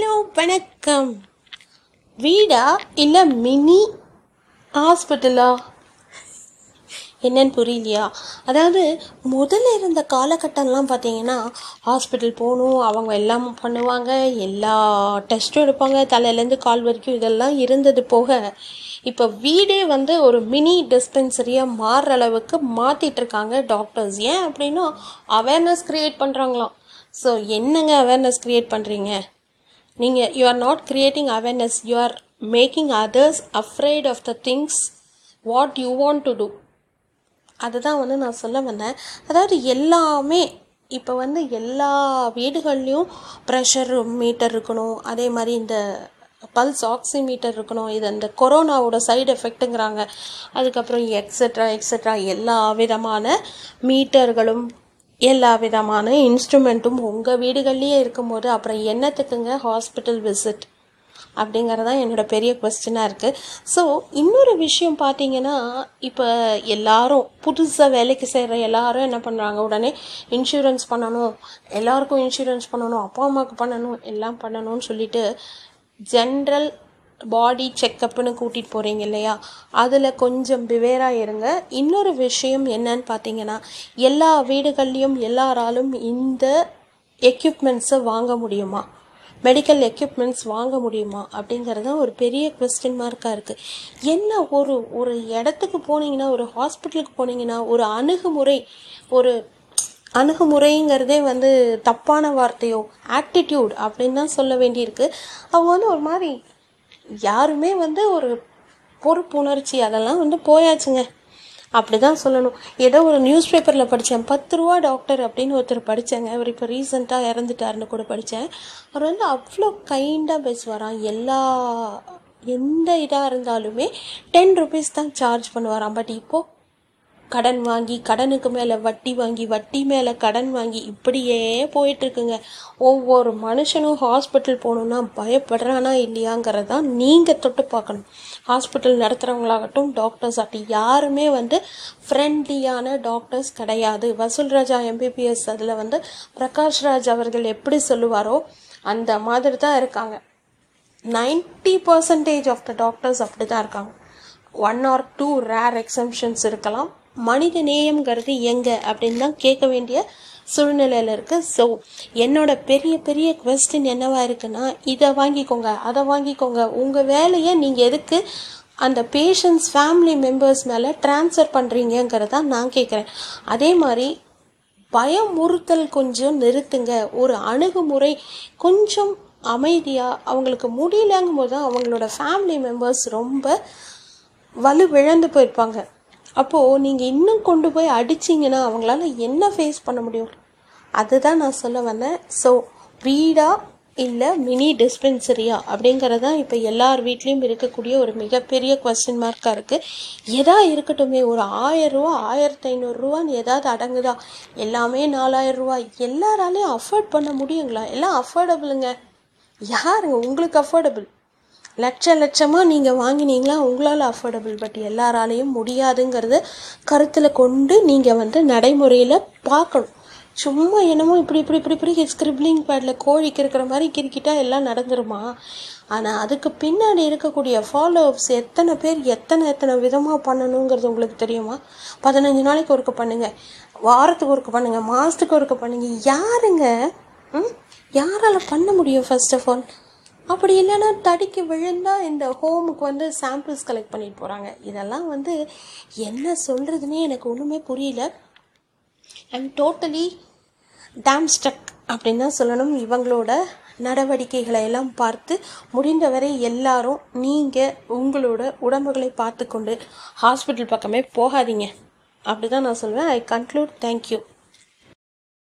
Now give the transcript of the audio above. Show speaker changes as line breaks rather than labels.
Hello வணக்கம். வீடா இல்லை மினி ஹாஸ்பிட்டலா? என்னன்னு புரியலையா? அதாவது முதல்ல இருந்த காலகட்டம்லாம் பார்த்தீங்கன்னா ஹாஸ்பிட்டல் போகணும் அவங்க எல்லாம் பண்ணுவாங்க எல்லா டெஸ்ட்டும் எடுப்பாங்க தலையிலேருந்து கால் வரைக்கும் இதெல்லாம் இருந்தது போக இப்போ வீடே வந்து ஒரு மினி டிஸ்பென்சரியாக மாறுற அளவுக்கு மாற்றிட்டு இருக்காங்க டாக்டர்ஸ் ஏன் அப்படின்னா அவேர்னஸ் க்ரியேட் பண்ணுறாங்களாம் ஸோ என்னங்க அவேர்னஸ் க்ரியேட் பண்ணுறீங்க நீங்கள் you are not creating awareness you are making others afraid of the things what you want to do அதுதான் வந்து நான் சொல்ல வந்தேன். அதாவது எல்லாமே இப்போ வந்து எல்லா வீடுகள்லேயும் ப்ரெஷர் மீட்டர் இருக்கணும். அதே மாதிரி இந்த பல்ஸ் ஆக்சிமீட்டர் இருக்கணும். இது அந்த கொரோனாவோட சைடு எஃபெக்ட்டுங்கிறாங்க அதுக்கப்புறம் எக்ஸட்ரா எக்ஸட்ரா எல்லா விதமான மீட்டர்களும் எல்லா விதமான இன்ஸ்ட்ருமெண்ட்டும் உங்கள் வீடுகள்லேயே இருக்கும்போது அப்புறம் என்னத்துக்குங்க ஹாஸ்பிட்டல் விசிட் அப்படிங்கிறதான் என்னோட பெரிய கொஸ்டினாக இருக்குது ஸோ இன்னொரு விஷயம் பார்த்தீங்கன்னா இப்போ எல்லாரும் புதுசாக வேலைக்கு செய்கிற எல்லாரும் என்ன பண்ணுறாங்க உடனே இன்சூரன்ஸ் பண்ணணும் எல்லாருக்கும் இன்சூரன்ஸ் பண்ணணும் அப்பா அம்மாவுக்கு பண்ணணும் எல்லாம் பண்ணணும்னு சொல்லிட்டு ஜென்ரல் பாடி செக்கப்புன்னு கூட்டிகிட்டு போகிறீங்க இல்லையா? அதில் கொஞ்சம் பிவேராக இருங்க. இன்னொரு விஷயம் என்னன்னு பார்த்தீங்கன்னா எல்லா வீடுகள்லேயும் எல்லாராலும் இந்த எக்யூப்மெண்ட்ஸை வாங்க முடியுமா? மெடிக்கல் எக்யூப்மெண்ட்ஸ் வாங்க முடியுமா? அப்படிங்கிறது தான் ஒரு பெரிய கொஸ்டின் மார்க்காக இருக்குது என்ன ஒரு ஒரு இடத்துக்கு போனீங்கன்னா ஒரு ஹாஸ்பிட்டலுக்கு போனீங்கன்னா ஒரு அணுகுமுறை ஒரு அணுகுமுறைங்கிறதே வந்து தப்பான வார்த்தையோ ஆட்டிடியூட் அப்படின்னு தான் சொல்ல வேண்டியிருக்கு. அவங்க வந்து ஒரு மாதிரி யாருமே வந்து ஒரு பொறுப்புணர்ச்சி அதெல்லாம் வந்து போயாச்சுங்க. அப்படி தான் சொல்லணும். ஏதோ ஒரு நியூஸ் பேப்பரில் படித்தேன் பத்து ரூபா டாக்டர் அப்படின்னு ஒருத்தர் படித்தேங்க அவர் இப்போ ரீசெண்டாக இறந்துட்டாருன்னு கூட படித்தேன் அவர் வந்து அவ்வளோ கைண்டாக பேசுவாராம். எல்லா எந்த இதாக இருந்தாலுமே டென் ருபீஸ் தான் சார்ஜ் பண்ணுவாராம். பட் இப்போது கடன் வாங்கி கடனுக்கு மேலே வட்டி வாங்கி வட்டி மேலே கடன் வாங்கி இப்படியே போயிட்டுருக்குங்க. ஒவ்வொரு மனுஷனும் ஹாஸ்பிட்டல் போகணுன்னா பயப்படுறானா இல்லையாங்கிறதான் நீங்கள் தொட்டு பார்க்கணும். ஹாஸ்பிட்டல் நடத்துகிறவங்களாகட்டும் டாக்டர்ஸ் ஆகட்டும் யாருமே வந்து ஃப்ரெண்ட்லியான டாக்டர்ஸ் கிடையாது. வசூல் ராஜா எம்பிபிஎஸ் அதில் வந்து பிரகாஷ் ராஜ் அவர்கள் எப்படி சொல்லுவாரோ அந்த மாதிரி தான் இருக்காங்க. Ninety percentage of the doctors அப்படி தான் இருக்காங்க. One or two rare exemptions இருக்கலாம். மனித நேயம்ங்கிறது எங்கே அப்படின்னு தான் கேட்க வேண்டிய சூழ்நிலையில் இருக்குது ஸோ என்னோட பெரிய பெரிய கொஸ்டின் என்னவா இருக்குன்னா இதை வாங்கிக்கோங்க அதை வாங்கிக்கோங்க. உங்கள் வேலையை நீங்கள் எதுக்கு அந்த பேஷண்ட்ஸ் ஃபேமிலி மெம்பர்ஸ் மேலே ட்ரான்ஸ்ஃபர் பண்ணுறீங்கிறத நான் கேட்குறேன். அதே மாதிரி பயமுறுத்தல் கொஞ்சம் நிறுத்துங்க. ஒரு அணுகுமுறை கொஞ்சம் அமைதியாக அவங்களுக்கு முடியலங்கும் போது தான் அவங்களோட ஃபேமிலி மெம்பர்ஸ் ரொம்ப வலுவிழந்து போயிருப்பாங்க. அப்போது நீங்கள் இன்னும் கொண்டு போய் அடிச்சிங்கன்னா அவங்களால என்ன ஃபேஸ் பண்ண முடியும்? அதுதான் நான் சொல்ல வந்தேன். ஸோ வீடா இல்லை மினி டிஸ்பென்சரியா அப்படிங்கிறது தான் இப்போ எல்லார் வீட்லேயும் இருக்கக்கூடிய ஒரு மிகப்பெரிய கொஸ்டின் மார்க்காக இருக்குது எதா இருக்கட்டுமே ஒரு ஆயிரரூவா ஆயிரத்தி ஐநூறுரூவான்னு ஏதாவது அடங்குதா? எல்லாமே நாலாயிரரூவா எல்லாராலையும் அஃபோர்ட் பண்ண முடியுங்களா? எல்லாம் அஃபோர்டபுளுங்க யாருங்க? உங்களுக்கு அஃபோர்டபுள் லட்ச லட்சமாக நீங்கள் வாங்கினீங்களா? உங்களால் அஃபோர்டபுள் பட் எல்லாராலையும் முடியாதுங்கிறத கருத்தில் கொண்டு நீங்கள் வந்து நடைமுறையில் பார்க்கணும். சும்மா என்னமோ இப்படி இப்படி இப்படி இப்படி ஸ்கிரிப்ளிங் பேடில் கோழிக்கு இருக்கிற மாதிரி கிரிக்கிட்டா எல்லாம் நடந்துருமா? ஆனால் அதுக்கு பின்னாடி இருக்கக்கூடிய ஃபாலோஅப்ஸ் எத்தனை பேர் எத்தனை எத்தனை விதமாக பண்ணணுங்கிறது உங்களுக்கு தெரியுமா? பதினஞ்சு நாளைக்கு ஒருக்க பண்ணுங்கள் வாரத்துக்கு ஒருக்க பண்ணுங்கள் மாதத்துக்கு ஒருக்க பண்ணுங்கள் யாருங்க? ம்? யாரால் பண்ண முடியும் ஃபர்ஸ்ட் ஆஃப் ஆல் அப்படி இல்லைன்னா தடிக்கு விழுந்தா இந்த ஹோமுக்கு வந்து சாம்பிள்ஸ் கலெக்ட் பண்ணிட்டு போகிறாங்க இதெல்லாம் வந்து என்ன சொல்கிறதுனே எனக்கு ஒன்றுமே புரியல. ஐம் டோட்டலி டேம் ஸ்டக் அப்படின்னு தான் சொல்லணும். இவங்களோட நடவடிக்கைகளை எல்லாம் பார்த்து முடிந்தவரை எல்லாரும் நீங்கள் உங்களோட உடம்புகளை பார்த்து கொண்டு ஹாஸ்பிட்டல் பக்கமே போகாதீங்க. அப்படி தான் நான் சொல்வேன். ஐ கன்க்ளூட் தேங்க்யூ